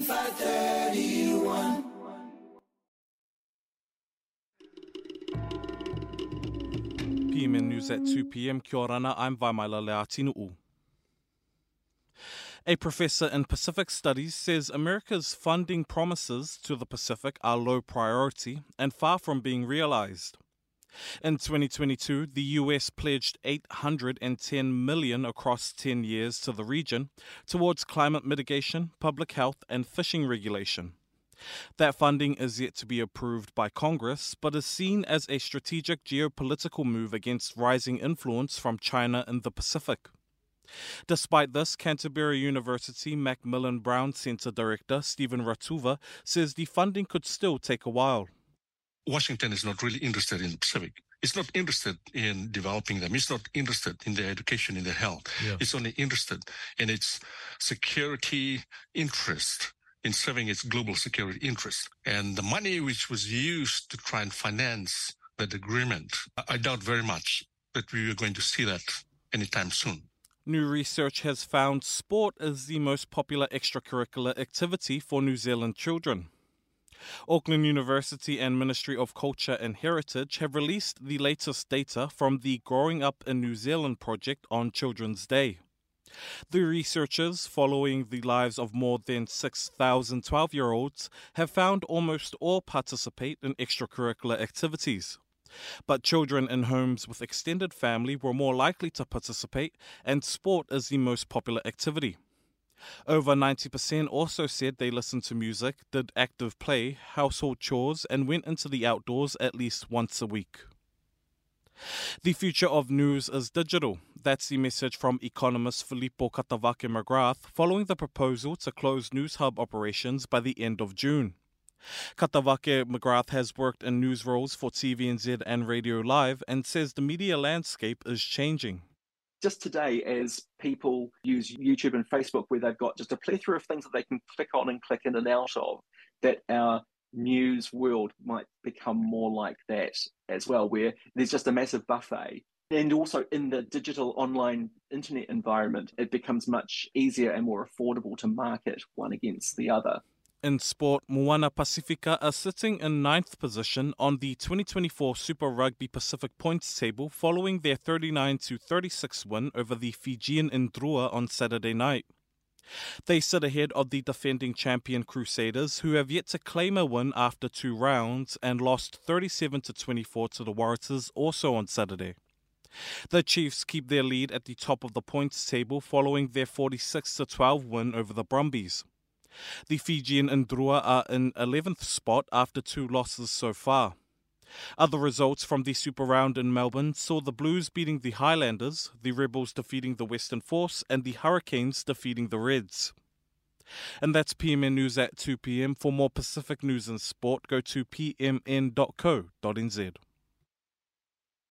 531. PMN News at 2 p.m. Kia I'm Vaimaila Leatinu'u. A professor in Pacific Studies says America's funding promises to the Pacific are low priority and far from being realized. In 2022, the US pledged 810 million across 10 years to the region towards climate mitigation, public health, and fishing regulation. That funding is yet to be approved by Congress, but is seen as a strategic geopolitical move against rising influence from China in the Pacific. Despite this, Canterbury University Macmillan Brown Centre Director Steven Ratuva says the funding could still take a while. Washington is not really interested in the Pacific. It's not interested in developing them. It's not interested in their education, in their health. Yeah. It's only interested in its security interest in serving its global security interest. And the money which was used to try and finance that agreement, I I doubt very much that we are going to see that anytime soon. New research has found sport is the most popular extracurricular activity for New Zealand children. Auckland University and Ministry of Culture and Heritage have released the latest data from the Growing Up in New Zealand project on Children's Day. The researchers, following the lives of more than 6,000 12 year olds, have found almost all participate in extracurricular activities. But children in homes with extended family were more likely to participate, and sport is the most popular activity. Over 90% also said they listened to music, did active play, household chores, and went into the outdoors at least once a week. The future of news is digital. That's the message from economist Filipo Katavake McGrath following the proposal to close Newshub operations by the end of June. Katavake McGrath has worked in news roles for TVNZ and Radio Live and says the media landscape is changing. Just today as people use YouTube and Facebook where they've got just a plethora of things that they can click on and click in and out of, that our news world might become more like that as well, where there's just a massive buffet. And also in the digital online internet environment, it becomes much easier and more affordable to market one against the other. In sport, Moana Pacifica are sitting in ninth position on the 2024 Super Rugby Pacific points table following their 39 36 win over the Fijian Drua on Saturday night. They sit ahead of the defending champion Crusaders, who have yet to claim a win after two rounds and lost 37 24 to the Waratahs also on Saturday. The Chiefs keep their lead at the top of the points table following their 46 12 win over the Brumbies. The Fijian Drua are in 11th spot after two losses so far. Other results from the Super Round in Melbourne saw the Blues beating the Highlanders, the Rebels defeating the Western Force, and the Hurricanes defeating the Reds. And that's PMN News at 2 pm. For more Pacific news and sport, go to pmn.co.nz.